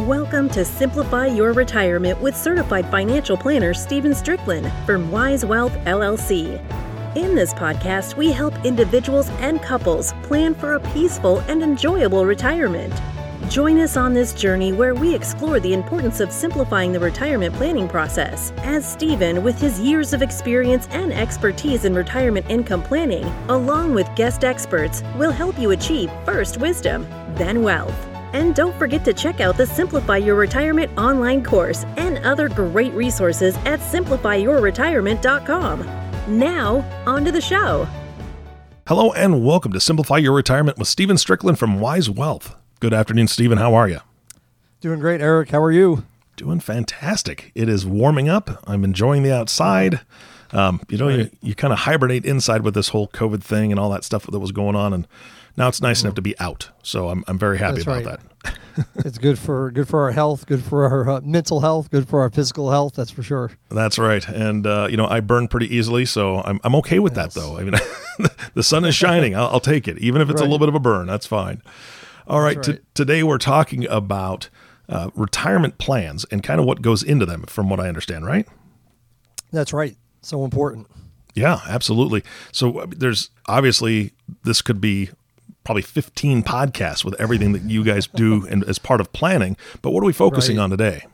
Welcome to Simplify Your Retirement with certified financial planner Stephen Strickland from Wise Wealth LLC. In this podcast, we help individuals and couples plan for a peaceful and enjoyable retirement. Join us on this journey where we explore the importance of simplifying the retirement planning process. As Stephen, with his years of experience and expertise in retirement income planning, along with guest experts, will help you achieve first wisdom, then wealth. And don't forget to check out the Simplify Your Retirement online course and other great resources at simplifyyourretirement.com. Now, on to the show. Hello and welcome to Simplify Your Retirement with Stephen Strickland from Wise Wealth. Good afternoon, Stephen. How are you? Doing great, Eric. How are you? Doing fantastic. It is warming up. I'm enjoying the outside. Um, you know, right. you, you kind of hibernate inside with this whole COVID thing and all that stuff that was going on, and now it's nice mm. enough to be out. So I'm I'm very happy That's about right. that. it's good for good for our health, good for our uh, mental health, good for our physical health. That's for sure. That's right. And uh, you know, I burn pretty easily, so I'm I'm okay with yes. that though. I mean, the sun is shining. I'll, I'll, take it, even if it's right. a little bit of a burn. That's fine. All right. right. T- today we're talking about uh, retirement plans and kind of what goes into them, from what I understand. Right. That's right. So important. Yeah, absolutely. So uh, there's obviously this could be probably 15 podcasts with everything that you guys do and as part of planning. But what are we focusing right. on today?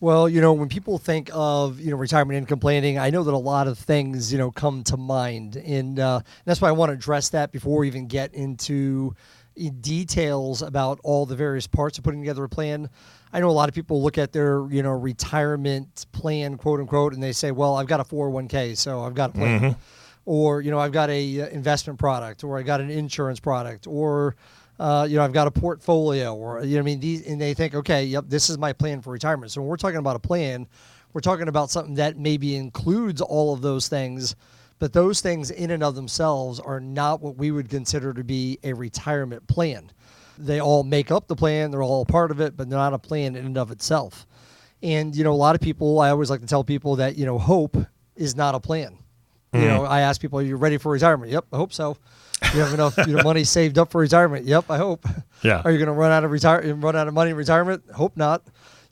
Well, you know, when people think of you know retirement income planning, I know that a lot of things you know come to mind, and uh, that's why I want to address that before we even get into details about all the various parts of putting together a plan. I know a lot of people look at their, you know, retirement plan, quote unquote, and they say, "Well, I've got a 401k, so I've got a plan." Mm-hmm. Or, you know, I've got a uh, investment product or I got an insurance product or uh, you know, I've got a portfolio or you know I mean these and they think, "Okay, yep, this is my plan for retirement." So when we're talking about a plan, we're talking about something that maybe includes all of those things but those things in and of themselves are not what we would consider to be a retirement plan. They all make up the plan, they're all a part of it, but they're not a plan in and of itself. And, you know, a lot of people, I always like to tell people that, you know, hope is not a plan. Mm. You know, I ask people, are you ready for retirement? Yep, I hope so. You have enough you know, money saved up for retirement? Yep, I hope. Yeah. Are you going to run out of retire run out of money in retirement? Hope not.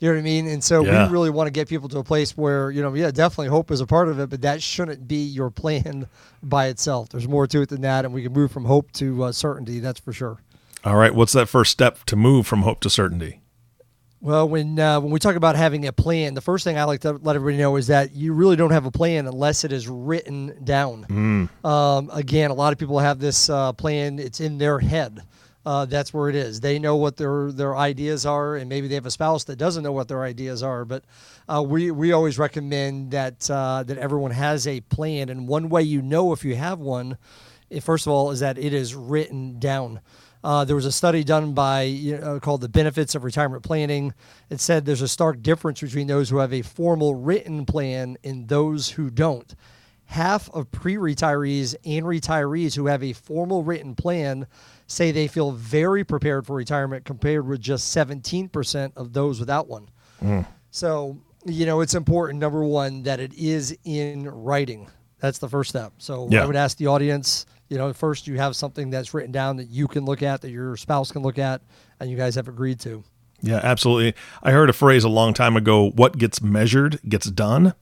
You know what I mean? And so yeah. we really want to get people to a place where, you know, yeah, definitely hope is a part of it, but that shouldn't be your plan by itself. There's more to it than that, and we can move from hope to uh, certainty, that's for sure. All right. What's that first step to move from hope to certainty? Well, when uh, when we talk about having a plan, the first thing I like to let everybody know is that you really don't have a plan unless it is written down. Mm. Um, again, a lot of people have this uh, plan; it's in their head uh, that's where it is. They know what their their ideas are, and maybe they have a spouse that doesn't know what their ideas are. But uh, we we always recommend that uh, that everyone has a plan, and one way you know if you have one, eh, first of all, is that it is written down. Uh, there was a study done by you know, called the benefits of retirement planning. It said there's a stark difference between those who have a formal written plan and those who don't. Half of pre-retirees and retirees who have a formal written plan say they feel very prepared for retirement compared with just 17% of those without one. Mm. So, you know, it's important, number one, that it is in writing. That's the first step. So yeah. I would ask the audience, you know, first you have something that's written down that you can look at, that your spouse can look at, and you guys have agreed to. Yeah, absolutely. I heard a phrase a long time ago what gets measured gets done.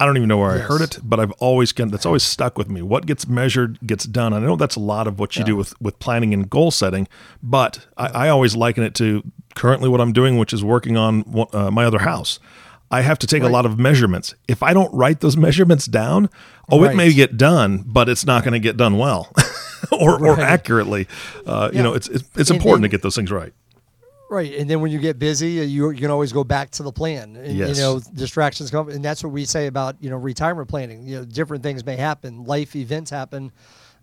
I don't even know where yes. I heard it, but I've always that's always stuck with me. What gets measured gets done. I know that's a lot of what you yeah. do with with planning and goal setting, but I, I, always liken it to currently what I'm doing, which is working on uh, my other house. I have to take right. a lot of measurements. If I don't write those measurements down, oh, right. it may get done, but it's not going to get done well or, right. or accurately. Uh, yeah. You know, it's it's, it's important to get those things right. Right, and then when you get busy, uh, you, you can always go back to the plan. And, yes. You know, distractions come, and that's what we say about you know retirement planning. You know, different things may happen, life events happen,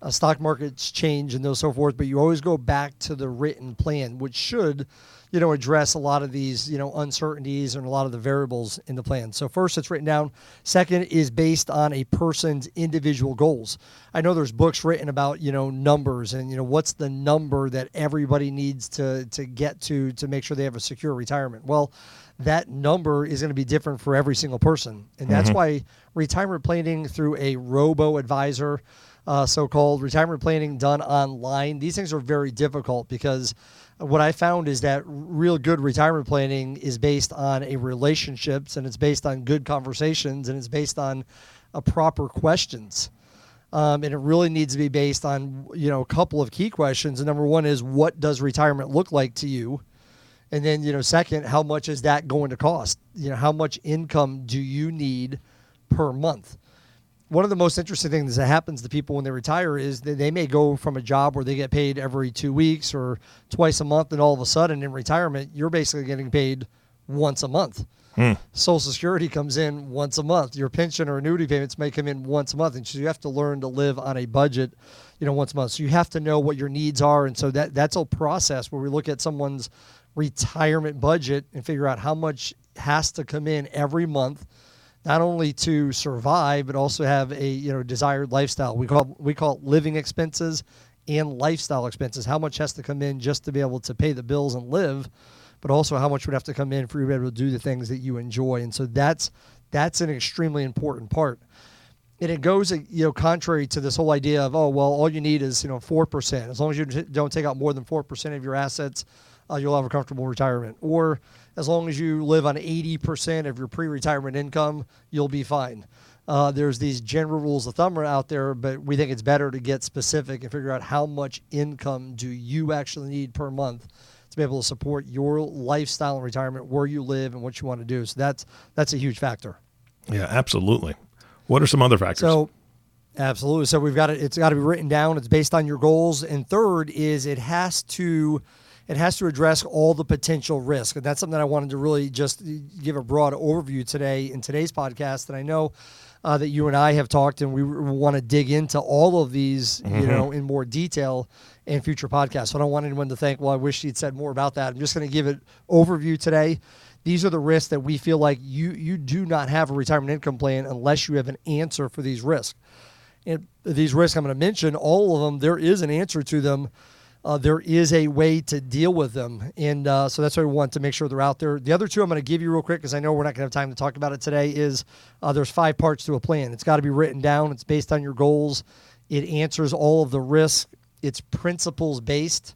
uh, stock markets change, and those so forth. But you always go back to the written plan, which should you know, address a lot of these, you know, uncertainties and a lot of the variables in the plan. So first, it's written down. Second is based on a person's individual goals. I know there's books written about, you know, numbers and you know what's the number that everybody needs to to get to to make sure they have a secure retirement. Well, that number is going to be different for every single person, and that's mm-hmm. why retirement planning through a robo advisor uh, so-called retirement planning done online. These things are very difficult because what I found is that real good retirement planning is based on a relationships and it's based on good conversations and it's based on a proper questions. Um, and it really needs to be based on you know a couple of key questions. And number one is what does retirement look like to you? And then you know second, how much is that going to cost? You know how much income do you need per month? One of the most interesting things that happens to people when they retire is that they may go from a job where they get paid every two weeks or twice a month, and all of a sudden in retirement you're basically getting paid once a month. Hmm. Social Security comes in once a month. Your pension or annuity payments may come in once a month, and so you have to learn to live on a budget, you know, once a month. So you have to know what your needs are, and so that that's a process where we look at someone's retirement budget and figure out how much has to come in every month, not only to survive but also have a you know desired lifestyle. We call we call it living expenses and lifestyle expenses. How much has to come in just to be able to pay the bills and live but also how much would have to come in for you to be able to do the things that you enjoy. And so that's that's an extremely important part. And it goes, you know, contrary to this whole idea of, oh, well, all you need is, you know, 4%. As long as you don't take out more than 4% of your assets, uh, you'll have a comfortable retirement. Or as long as you live on 80% of your pre retirement income, you'll be fine. Uh, there's these general rules of thumb out there, but we think it's better to get specific and figure out how much income do you actually need per month to be able to support your lifestyle and retirement, where you live, and what you want to do. So that's that's a huge factor. Yeah, absolutely. What are some other factors? So, absolutely. So we've got it. It's got to be written down. It's based on your goals. And third is it has to it has to address all the potential risk. And that's something that I wanted to really just give a broad overview today in today's podcast. And I know uh, that you and I have talked, and we want to dig into all of these, mm-hmm. you know, in more detail in future podcasts. So I don't want anyone to think, well, I wish he'd said more about that. I'm just going to give it overview today. These are the risks that we feel like you you do not have a retirement income plan unless you have an answer for these risks. And these risks I'm going to mention, all of them, there is an answer to them. Uh, there is a way to deal with them. And uh, so that's why we want to make sure they're out there. The other two I'm going to give you real quick because I know we're not going to have time to talk about it today is uh, there's five parts to a plan. It's got to be written down. It's based on your goals. It answers all of the risk. it's principles based,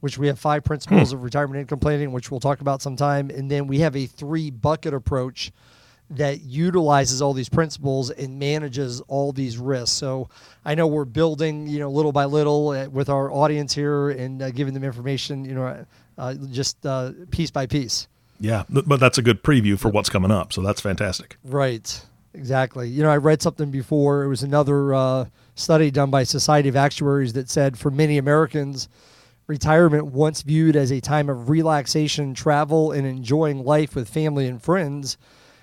which we have five principles hmm. of retirement income planning, which we'll talk about sometime, and then we have a three bucket approach that utilizes all these principles and manages all these risks. So I know we're building, you know, little by little uh, with our audience here and uh, giving them information, you know, uh, just uh, piece by piece. Yeah, but that's a good preview for what's coming up. So that's fantastic. Right. Exactly. You know, I read something before. It was another uh, study done by Society of Actuaries that said for many Americans, retirement, once viewed as a time of relaxation, travel, and enjoying life with family and friends,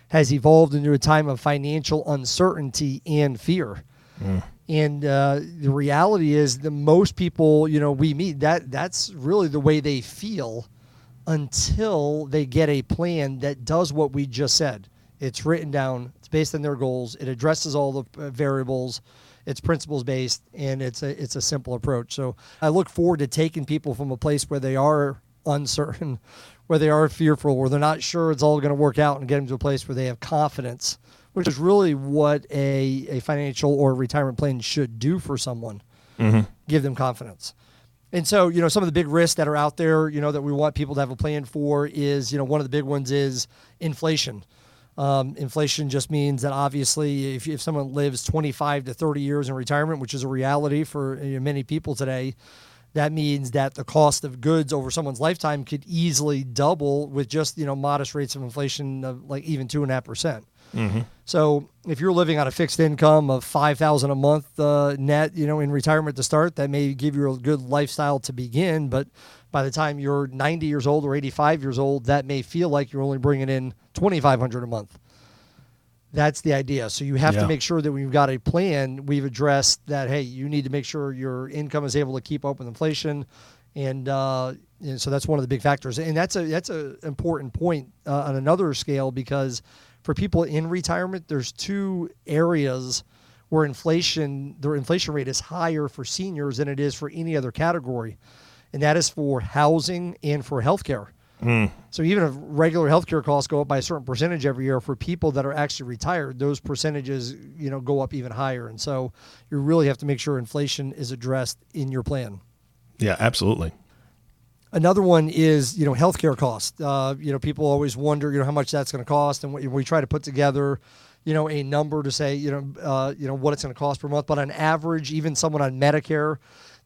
has evolved into a time of financial uncertainty and fear. Mm. And uh, the reality is, the most people, you know, we meet that that's really the way they feel until they get a plan that does what we just said. It's written down. It's based on their goals. It addresses all the uh, variables it's principles based and it's a it's a simple approach. So I look forward to taking people from a place where they are uncertain, where they are fearful, where they're not sure it's all going to work out, and get them to a place where they have confidence, which is really what a a financial or retirement plan should do for someone. Mm-hmm. Give them confidence. And so, you know, some of the big risks that are out there, you know, that we want people to have a plan for is, you know, one of the big ones is inflation. Um, inflation just means that obviously, if, if someone lives 25 to 30 years in retirement, which is a reality for you know, many people today, that means that the cost of goods over someone's lifetime could easily double with just you know modest rates of inflation of like even two and a half percent. Mm-hmm. So if you're living on a fixed income of five thousand a month uh, net, you know, in retirement to start, that may give you a good lifestyle to begin. But by the time you're 90 years old or 85 years old, that may feel like you're only bringing in 2,500 a month. That's the idea. So you have yeah. to make sure that you've got a plan, we've addressed that. Hey, you need to make sure your income is able to keep up with inflation, and, uh, and so that's one of the big factors. And that's a that's an important point uh, on another scale because for people in retirement, there's two areas where inflation their inflation rate is higher for seniors than it is for any other category, and that is for housing and for healthcare. So even if regular healthcare costs go up by a certain percentage every year, for people that are actually retired, those percentages you know go up even higher. And so you really have to make sure inflation is addressed in your plan. Yeah, absolutely. Another one is you know healthcare costs. Uh, you know people always wonder you know how much that's going to cost, and we, we try to put together you know a number to say you know uh, you know what it's going to cost per month. But on average, even someone on Medicare,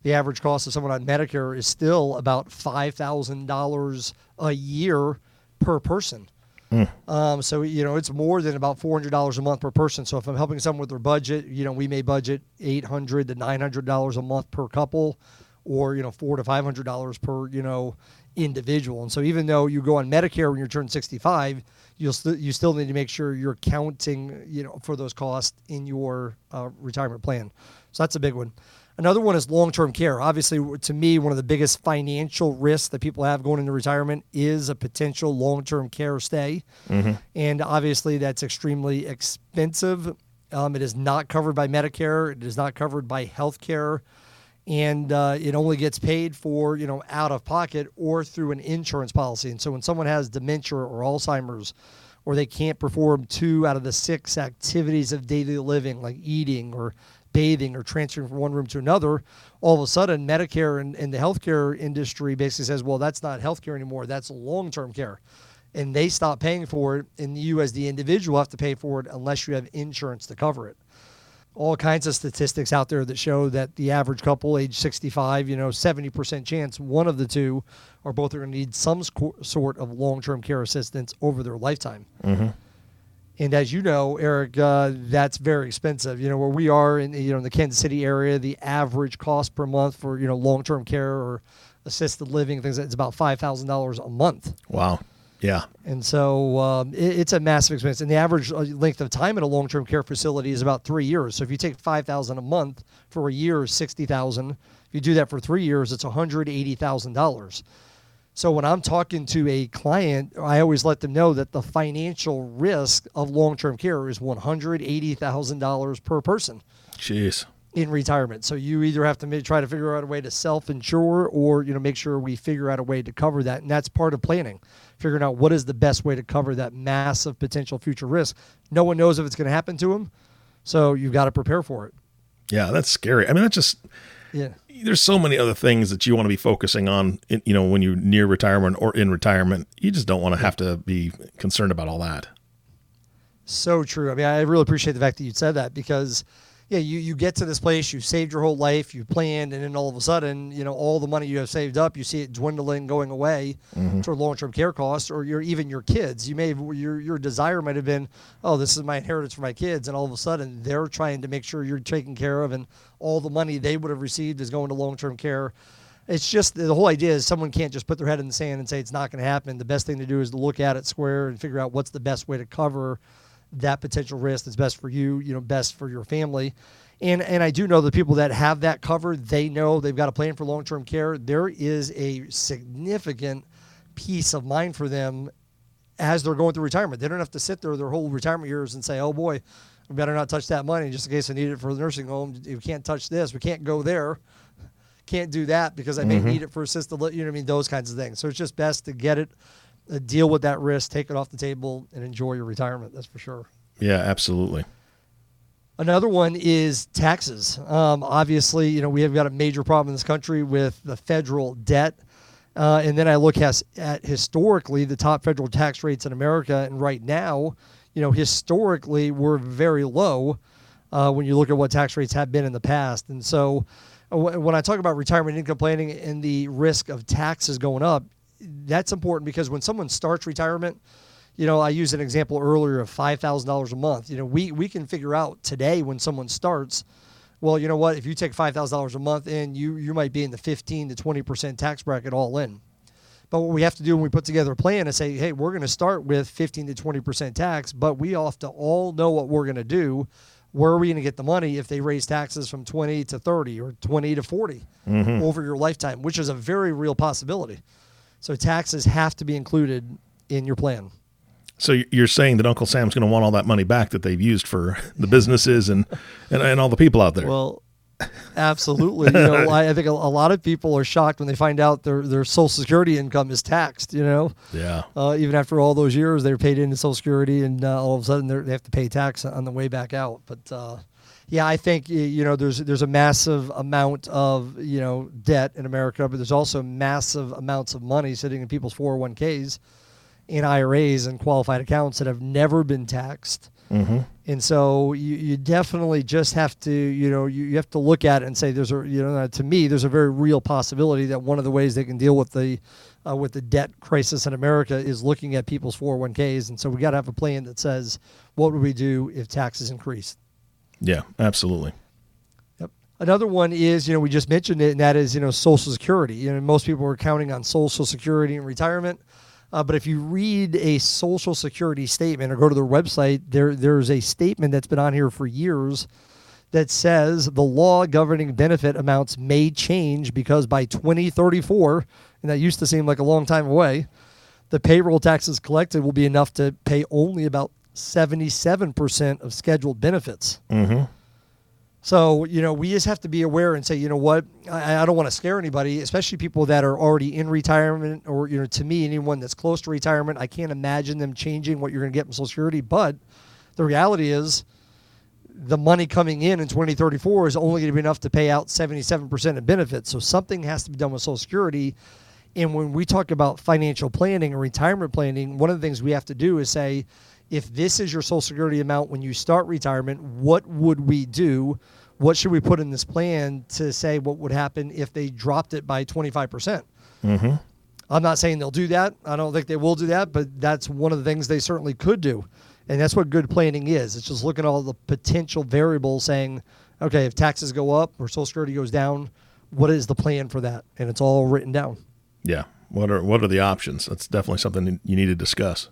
the average cost of someone on Medicare is still about five thousand dollars a year per person. Um, so you know it's more than about four hundred dollars a month per person. So if I'm helping someone with their budget, you know we may budget eight hundred to nine hundred dollars a month per couple, or you know four to five hundred dollars per you know individual. And so even though you go on Medicare when you're turn sixty five, you'll st- you still need to make sure you're counting you know for those costs in your uh, retirement plan. So that's a big one. Another one is long term care. Obviously, to me, one of the biggest financial risks that people have going into retirement is a potential long term care stay. And obviously, that's extremely expensive. Um, it is not covered by Medicare, it is not covered by health care. And uh, it only gets paid for, you know, out of pocket or through an insurance policy. And so when someone has dementia or Alzheimer's, or they can't perform two out of the six activities of daily living, like eating or bathing or transferring from one room to another, all of a sudden Medicare and, and the healthcare industry basically says, well, that's not healthcare anymore. That's long term care. And they stop paying for it, and you, as the individual, have to pay for it unless you have insurance to cover it. All kinds of statistics out there that show that the average couple, age 65, you know, 70% chance one of the two or both are going to need some sort of long term care assistance over their lifetime. Mm-hmm. And as you know, Eric, uh, that's very expensive. You know, where we are in you know in the Kansas City area, the average cost per month for you know long term care or assisted living things it's about five thousand dollars a month. Wow. Yeah. And so um, it, it's a massive expense. And the average uh, length of time in a long term care facility is about three years. So if you take five thousand a month for a year, sixty thousand. If you do that for three years, it's one hundred eighty thousand dollars. So when I'm talking to a client, I always let them know that the financial risk of long-term care is $180,000 per person Jeez. in retirement. So you either have to try to figure out a way to self-insure or you know make sure we figure out a way to cover that. And that's part of planning. Figuring out what is the best way to cover that massive potential future risk. No one knows if it's going to happen to them. So you've got to prepare for it. Yeah, that's scary. I mean, that's just Yeah. there's so many other things that you want to be focusing on, in, you know, when you're near retirement or in retirement. You just don't want to have to be concerned about all that. So true. I mean, I really appreciate the fact that you said that because, yeah, you, you get to this place, you've saved your whole life, you planned, and then all of a sudden, you know, all the money you have saved up, you see it dwindling, going away mm-hmm. toward long-term care costs, or your even your kids. You may have, your your desire might have been, oh, this is my inheritance for my kids, and all of a sudden they're trying to make sure you're taken care of, and all the money they would have received is going to long-term care. It's just the whole idea is someone can't just put their head in the sand and say it's not going to happen. The best thing to do is to look at it square and figure out what's the best way to cover that potential risk that's best for you, you know, best for your family. And and I do know the people that have that covered, they know they've got a plan for long-term care. There is a significant peace of mind for them as they're going through retirement. They don't have to sit there their whole retirement years and say, "Oh boy, we better not touch that money just in case I need it for the nursing home. We can't touch this. We can't go there. Can't do that because I may mm-hmm. need it for assisted. li-" You know what I mean? Those kinds of things. So it's just best to get it, deal with that risk, take it off the table, and enjoy your retirement. That's for sure. Yeah, absolutely. Another one is taxes. Um, obviously, you know we have got a major problem in this country with the federal debt, uh, and then I look at, at historically the top federal tax rates in America, and right now, you know, historically we're very low uh, when you look at what tax rates have been in the past, and so uh, when I talk about retirement income planning and the risk of taxes going up, that's important because when someone starts retirement, you know, I used an example earlier of five thousand dollars a month. You know, we we can figure out today when someone starts. Well, you know what? If you take five thousand dollars a month in, you you might be in the fifteen to twenty percent tax bracket all in. But what we have to do when we put together a plan is say, hey, we're going to start with fifteen to twenty percent tax, but we have to all know what we're going to do. Where are we going to get the money if they raise taxes from twenty to thirty or twenty to 40 mm-hmm. over your lifetime, which is a very real possibility. So taxes have to be included in your plan. So you're saying that Uncle Sam's going to want all that money back that they've used for the businesses and, and, and all the people out there. Well, Absolutely. You know, I, I think a, a, lot of people are shocked when they find out their their Social Security income is taxed. You know. Yeah. Uh, even after all those years, they're paid into Social Security, and uh, all of a sudden they have to pay tax on the way back out. But uh, yeah, I think you know there's there's a massive amount of you know debt in America, but there's also massive amounts of money sitting in people's 401ks, in IRAs and qualified accounts that have never been taxed. Mm-hmm. And so you, you definitely just have to, you know, you, you have to look at it and say there's a, you know, to me, there's a very real possibility that one of the ways they can deal with the, uh, with the debt crisis in America is looking at people's 401ks. And so we got to have a plan that says, what would we do if taxes increase? Yeah, absolutely. Yep. Another one is, you know, we just mentioned it, and that is, you know, Social Security. You know, most people are counting on Social Security and retirement. Uh, but if you read a Social Security statement or go to their website, there there's a statement that's been on here for years that says the law governing benefit amounts may change because by 2034, and that used to seem like a long time away, the payroll taxes collected will be enough to pay only about 77% of scheduled benefits. Mm-hmm. So, you know, we just have to be aware and say, you know what, I, I don't want to scare anybody, especially people that are already in retirement or, you know, to me, anyone that's close to retirement, I can't imagine them changing what you're going to get from Social Security. But the reality is the money coming in in 2034 is only going to be enough to pay out 77% of benefits. So something has to be done with Social Security. And when we talk about financial planning and retirement planning, one of the things we have to do is say, if this is your Social Security amount when you start retirement, what would we do? What should we put in this plan to say what would happen if they dropped it by 25%? percent mm-hmm. I'm not saying they'll do that. I don't think they will do that, but that's one of the things they certainly could do. And that's what good planning is. It's just looking at all the potential variables saying, okay, if taxes go up or Social Security goes down, what is the plan for that? And it's all written down. Yeah. What are what are the options? That's definitely something you need to discuss.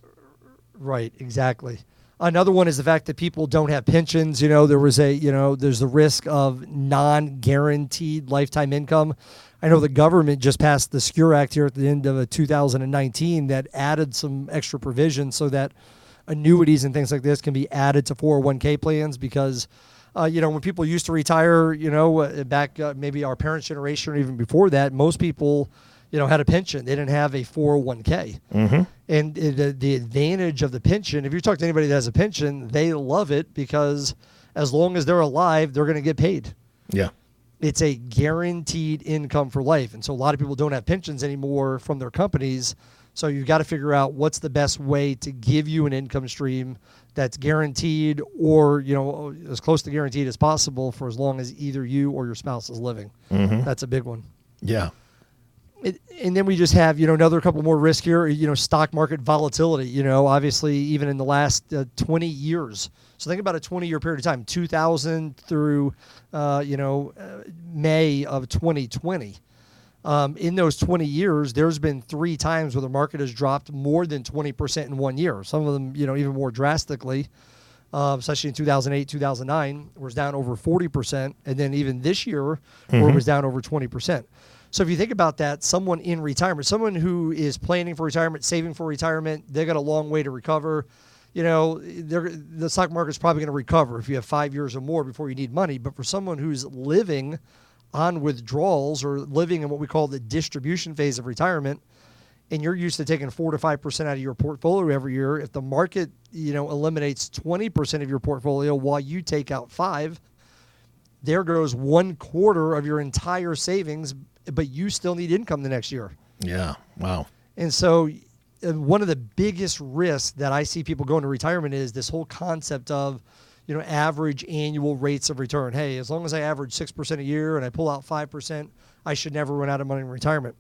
Right, exactly. Another one is the fact that people don't have pensions. You know, there was a, you know, there's the risk of non guaranteed lifetime income. I know the government just passed the Secure Act here at the end of 2019 that added some extra provisions so that annuities and things like this can be added to 401k plans because, uh, you know, when people used to retire, you know, uh, back uh, maybe our parents' generation or even before that, most people you know, had a pension. They didn't have a 401k. Mm-hmm. And the, the advantage of the pension, if you talk to anybody that has a pension, they love it because as long as they're alive, they're going to get paid. Yeah. It's a guaranteed income for life. And so a lot of people don't have pensions anymore from their companies. So you've got to figure out what's the best way to give you an income stream that's guaranteed or, you know, as close to guaranteed as possible for as long as either you or your spouse is living. Mm-hmm. That's a big one. Yeah. It, and then we just have you know another couple more risk here you know stock market volatility you know obviously even in the last uh, 20 years. So think about a 20 year period of time 2000 through uh, you know uh, may of 2020 um, in those 20 years there's been three times where the market has dropped more than 20% in one year. Some of them you know even more drastically uh, especially in 2008 2009 was down over 40% and then even this year mm-hmm. where it was down over 20% so if you think about that, someone in retirement, someone who is planning for retirement, saving for retirement, they got a long way to recover. You know, the stock market's probably going to recover if you have five years or more before you need money. But for someone who's living on withdrawals or living in what we call the distribution phase of retirement, and you're used to taking four to five percent out of your portfolio every year, if the market, you know, eliminates twenty percent of your portfolio while you take out five, there goes one quarter of your entire savings but you still need income the next year. Yeah. Wow. And so, uh, one of the biggest risks that I see people going to retirement is this whole concept of, you know, average annual rates of return. Hey, as long as I average 6% a year and I pull out 5%, I should never run out of money in retirement.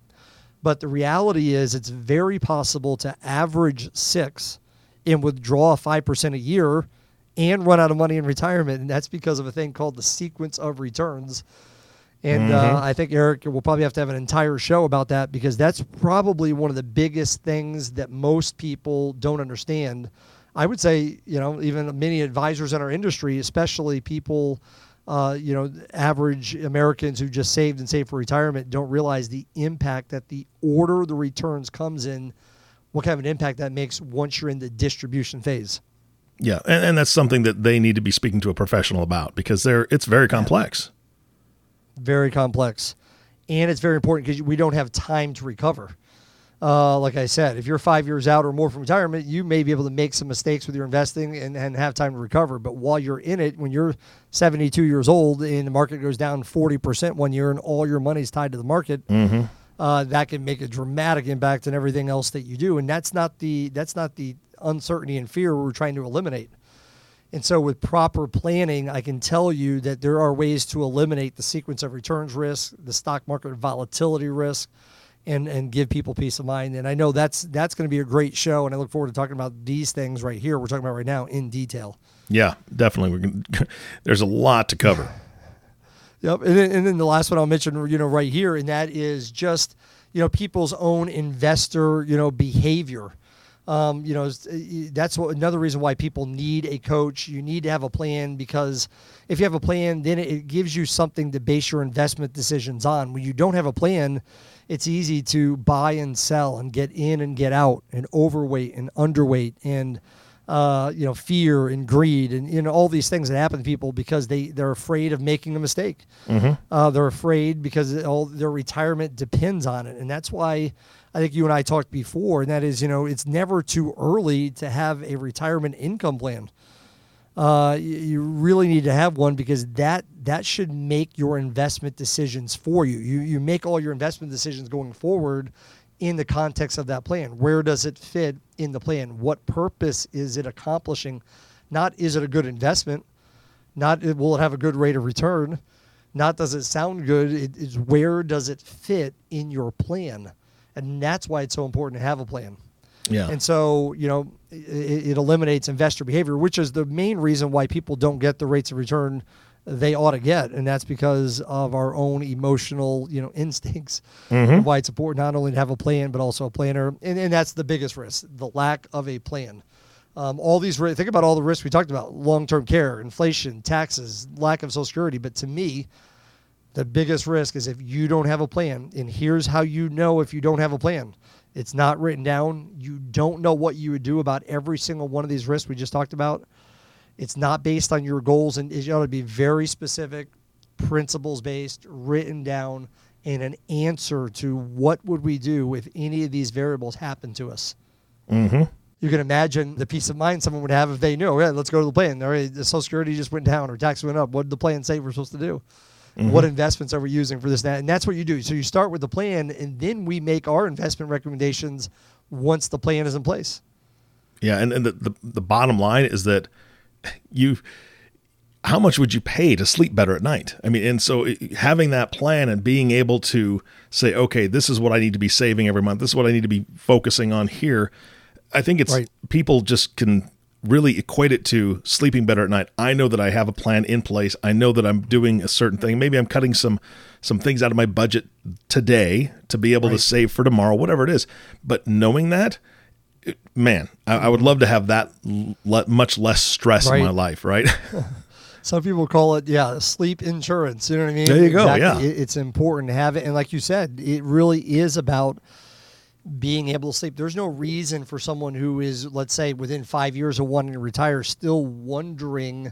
But the reality is, it's very possible to average six and withdraw 5% a year and run out of money in retirement. And that's because of a thing called the sequence of returns and uh, mm-hmm. uh, I think Eric will probably have to have an entire show about that because that's probably one of the biggest things that most people don't understand. I would say, you know, even many advisors in our industry, especially people, uh, you know, average Americans who just saved and saved for retirement, don't realize the impact that the order the returns comes in, what kind of an impact that makes once you're in the distribution phase. Yeah, and, and that's something that they need to be speaking to a professional about because they're it's very complex. very complex, and it's very important because we don't have time to recover. Uh, like I said, if you're five years out or more from retirement, you may be able to make some mistakes with your investing and, and have time to recover. But while you're in it, when you're 72 years old and the market goes down 40% one year and all your money's tied to the market, Mm-hmm. uh, that can make a dramatic impact on everything else that you do. And that's not the that's not the uncertainty and fear we're trying to eliminate. And so, with proper planning, I can tell you that there are ways to eliminate the sequence of returns risk, the stock market volatility risk, and and give people peace of mind. And I know that's that's going to be a great show, and I look forward to talking about these things right here. We're talking about right now in detail. Yeah, definitely. We're gonna, there's a lot to cover. Yep. And then, and then the last one I'll mention, you know, right here, and that is just, you know, people's own investor, you know, behavior. Um, you know, that's what, another reason why people need a coach. You need to have a plan because if you have a plan, then it gives you something to base your investment decisions on. When you don't have a plan, it's easy to buy and sell and get in and get out and overweight and underweight and uh, you know, fear and greed and you know all these things that happen to people because they they're afraid of making a mistake. Uh, they're afraid because all their retirement depends on it, and that's why I think you and I talked before, and that is you know it's never too early to have a retirement income plan. Uh, you, really need to have one because that that should make your investment decisions for you. You you make all your investment decisions going forward in the context of that plan. Where does it fit in the plan? What purpose is it accomplishing? Not is it a good investment? Not will it have a good rate of return? Not does it sound good? It is where does it fit in your plan? And that's why it's so important to have a plan. Yeah. And so, you know, it, it eliminates investor behavior, which is the main reason why people don't get the rates of return they ought to get, and that's because of our own emotional, you know, instincts. And Why it's important not only to have a plan but also a planner, and, and that's the biggest risk: the lack of a plan. Um, all these think about all the risks we talked about: long-term care, inflation, taxes, lack of Social Security. But to me, the biggest risk is if you don't have a plan. And here's how you know if you don't have a plan it's not written down. You don't know what you would do about every single one of these risks we just talked about. It's not based on your goals, and it ought to be very specific, principles based, written down, and an answer to what would we do if any of these variables happen to us. mm-hmm. You can imagine the peace of mind someone would have if they knew, yeah, let's go to the plan. All right, the Social Security just went down or tax went up. What did the plan say we're supposed to do? What mm-hmm. investments are we using for this and that? And that's what you do. So you start with the plan, and then we make our investment recommendations once the plan is in place. Yeah, and, and the, the the bottom line is that you how much would you pay to sleep better at night? I mean, and so eh, having that plan and being able to say, okay, this is what I need to be saving every month. This is what I need to be focusing on here. I think it's Right. people just can really equate it to sleeping better at night. I know that I have a plan in place. I know that I'm doing a certain thing. Maybe I'm cutting some some things out of my budget today to be able to save for tomorrow, whatever it is. But knowing that, it- man, I, I would love to have that l- le- much less stress in my life, right? Some people call it, yeah, sleep insurance. You know what I mean? There you go, yeah. It- it's important to have it. And like you said, it really is about being able to sleep. There's no reason for someone who is, let's say, within five years of wanting to retire, still wondering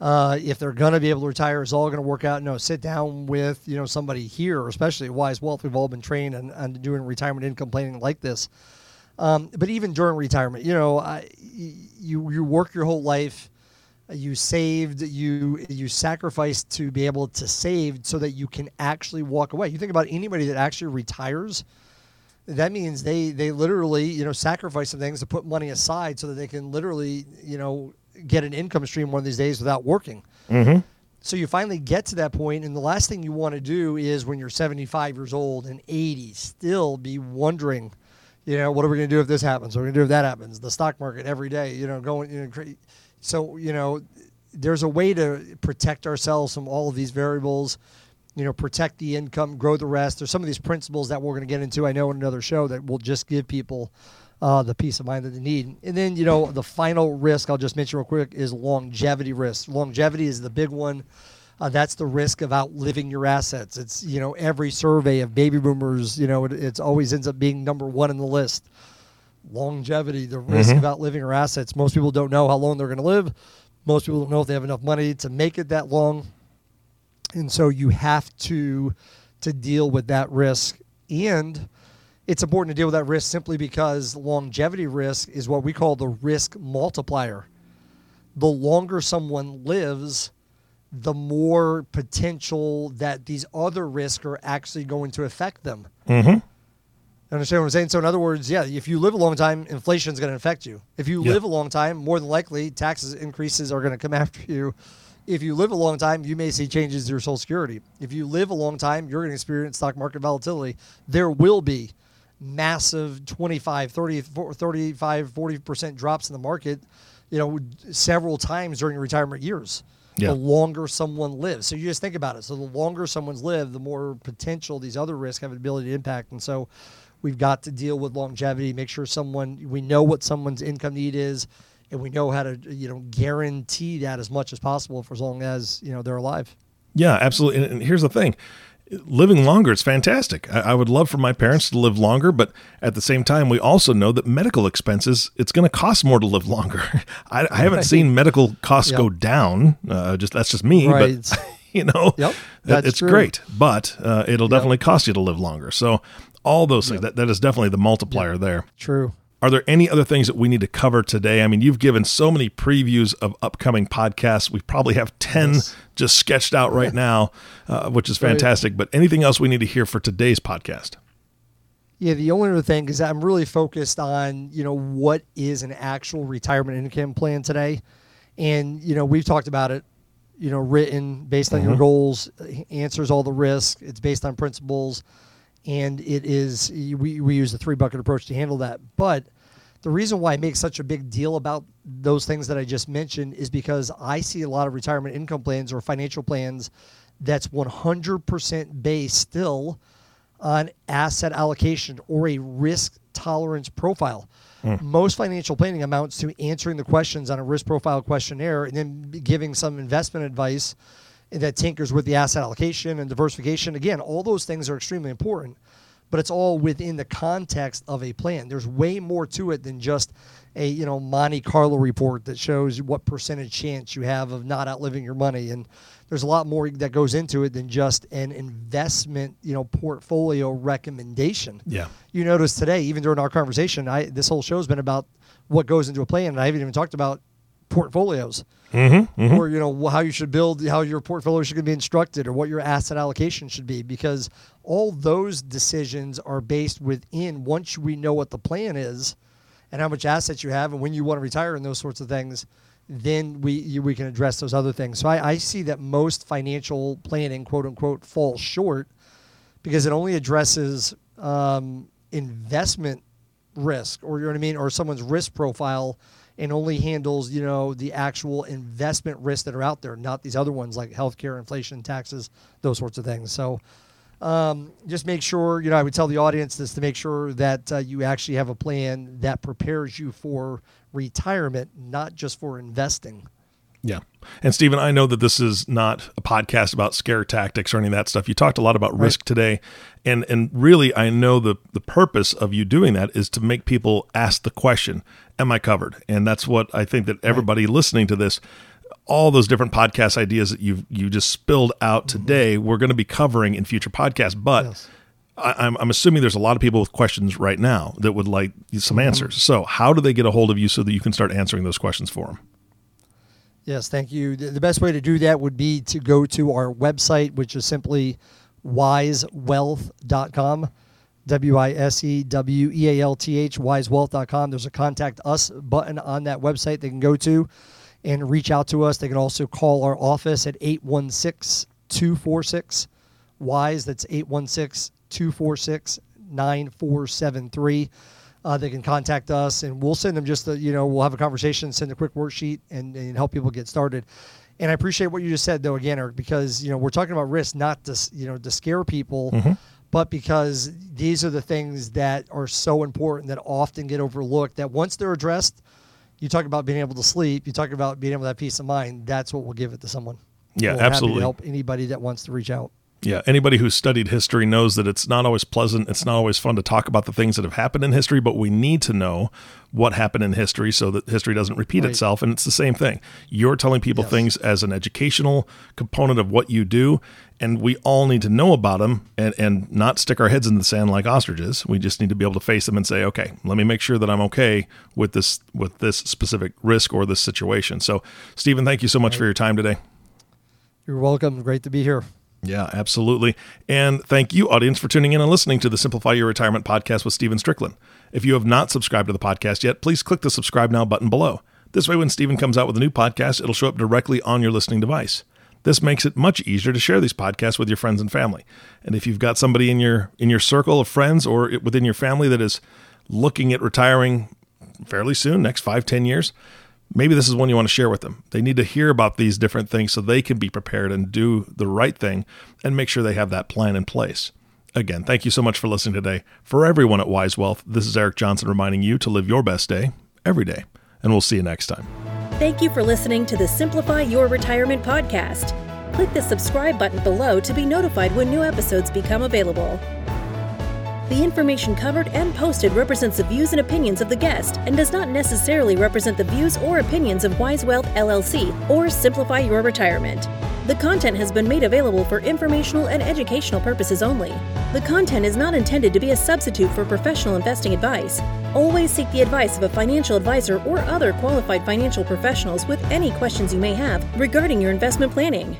uh, if they're going to be able to retire. Is all going to work out? No, sit down with you know somebody here, especially Wise Wealth. We've all been trained on, doing retirement income planning like this. Um, but even during retirement, you know, I, you you work your whole life, you saved, you you sacrificed to be able to save so that you can actually walk away. You think about anybody that actually retires, that means they they literally you know sacrifice some things to put money aside so that they can literally you know get an income stream one of these days without working. mm-hmm. So you finally get to that point, and the last thing you want to do is when you're 75 years old and 80, still be wondering, you know, what are we going to do if this happens? What are we going to do if that happens? The stock market every day, you know, going, you know, so you know, there's a way to protect ourselves from all of these variables. You know, protect the income, grow the rest. There's some of these principles that we're going to get into. I know in another show that will just give people uh, the peace of mind that they need. And then, you know, the final risk I'll just mention real quick is longevity risk. Longevity is the big one. Uh, that's the risk of outliving your assets. It's, you know, every survey of baby boomers, you know, it it's always ends up being number one in the list. Longevity, the risk of outliving your assets. Most people don't know how long they're going to live. Most people don't know if they have enough money to make it that long. And so you have to to deal with that risk and it's important to deal with that risk simply because longevity risk is what we call the risk multiplier the longer someone lives the more potential that these other risks are actually going to affect them Mm-hmm. Understand what I'm saying? So, in other words, yeah, if you live a long time, inflation is going to affect you. If you Yeah. live a long time, more than likely, taxes increases are going to come after you. If you live a long time, you may see changes to your Social Security. If you live a long time, you're going to experience stock market volatility. There will be massive 25, 30, 35, 40% drops in the market, you know, several times during retirement years. Yeah. The longer someone lives. So you just think about it. So the longer someone's lived, the more potential these other risks have an ability to impact. And so we've got to deal with longevity, make sure someone we know what someone's income need is and we know how to you know guarantee that as much as possible for as long as you know they're alive. Yeah, absolutely. And, and here's the thing living longer is fantastic. I, I would love for my parents to live longer, but at the same time, we also know that medical expenses, it's going to cost more to live longer. I, I haven't Right. seen medical costs Yep. go down. Uh, just That's just me. Right. But, you know, Yep, it's true. great, but uh, it'll definitely cost you to live longer. So, all those things, that, that is definitely the multiplier there. True. Are there any other things that we need to cover today? I mean, you've given so many previews of upcoming podcasts. We probably have 10 Yes. just sketched out right now, uh, which is fantastic. But anything else we need to hear for today's podcast? Yeah, the only other thing is that I'm really focused on, you know, what is an actual retirement income plan today. And, you know, we've talked about it, you know, written based on your goals, answers all the risk, it's based on principles, and it is we, we use the three bucket approach to handle that. But the reason why I make such a big deal about those things that I just mentioned is because I see a lot of retirement income plans or financial plans that's 100% based still on asset allocation or a risk tolerance profile. Hmm. Most financial planning amounts to answering the questions on a risk profile questionnaire and then giving some investment advice that tinkers with the asset allocation and diversification. Again, all those things are extremely important, but it's all within the context of a plan. There's way more to it than just a you know Monte Carlo report that shows what percentage chance you have of not outliving your money and there's a lot more that goes into it than just an investment you know portfolio recommendation Yeah. you notice today, even during our conversation, I this whole show's been about what goes into a plan, and I haven't even talked about portfolios, Mm-hmm, or you know how you should build, how your portfolio should be instructed, or what your asset allocation should be, because all those decisions are based within once we know what the plan is, and how much assets you have, and when you want to retire, and those sorts of things. Then we you, we can address those other things. So I, I see that most financial planning, quote unquote, falls short because it only addresses um, investment risk or you know what I mean or someone's risk profile and only handles you know the actual investment risks that are out there not these other ones like healthcare inflation taxes those sorts of things. So um, just make sure you know I would tell the audience this to make sure that uh, you actually have a plan that prepares you for retirement not just for investing Yeah. And Stephen, I know that this is not a podcast about scare tactics or any of that stuff. You talked a lot about risk today. And and really I know the the purpose of you doing that is to make people ask the question, am I covered? And that's what I think that everybody listening to this all those different podcast ideas that you you just spilled out mm-hmm. today, we're going to be covering in future podcasts. But Yes. I, I'm, I'm assuming there's a lot of people with questions right now that would like some mm-hmm. answers. So, how do they get a hold of you so that you can start answering those questions for them? Yes, thank you. The best way to do that would be to go to our website, which is simply wisewealth.com. W I S E W E A L T H, wisewealth.com. There's a contact us button on that website they can go to and reach out to us. They can also call our office at 816 246 WISE. That's 816 246 9473. Uh, they can contact us and we'll send them just the, you know, we'll have a conversation, send a quick worksheet and, and help people get started. And I appreciate what you just said though, again, Eric, because, you know, we're talking about risk, not to, you know, to scare people, but because these are the things that are so important that often get overlooked that once they're addressed, you talk about being able to sleep, you talk about being able to have peace of mind. That's what we'll give it to someone. Yeah, We're happy to absolutely. help anybody that wants to reach out. Yeah, anybody who's studied history knows that it's not always pleasant. It's not always fun to talk about the things that have happened in history, but we need to know what happened in history so that history doesn't repeat right. itself. And it's the same thing. You're telling people yes. things as an educational component of what you do, and we all need to know about them and, and not stick our heads in the sand like ostriches. We just need to be able to face them and say, okay, let me make sure that I'm okay with this with this specific risk or this situation. So, Stephen, thank you so much right. for your time today. You're welcome. Great to be here. Yeah, absolutely. And thank you, audience, for tuning in and listening to the Simplify Your Retirement podcast with Stephen Strickland. If you have not subscribed to the podcast yet, please click the subscribe now button below. This way, when Stephen comes out with a new podcast, it'll show up directly on your listening device. This makes it much easier to share these podcasts with your friends and family. And if you've got somebody in your in your circle of friends or within your family that is looking at retiring fairly soon, next five, ten years, maybe this is one you want to share with them. They need to hear about these different things so they can be prepared and do the right thing and make sure they have that plan in place. Again, thank you so much for listening today. For everyone at Wise Wealth, this is Eric Johnson reminding you to live your best day every day. And we'll see you next time. Thank you for listening to the Simplify Your Retirement podcast. Click the subscribe button below to be notified when new episodes become available. The information covered and posted represents the views and opinions of the guest and does not necessarily represent the views or opinions of Wise Wealth LLC or Simplify Your Retirement. The content has been made available for informational and educational purposes only. The content is not intended to be a substitute for professional investing advice. Always seek the advice of a financial advisor or other qualified financial professionals with any questions you may have regarding your investment planning.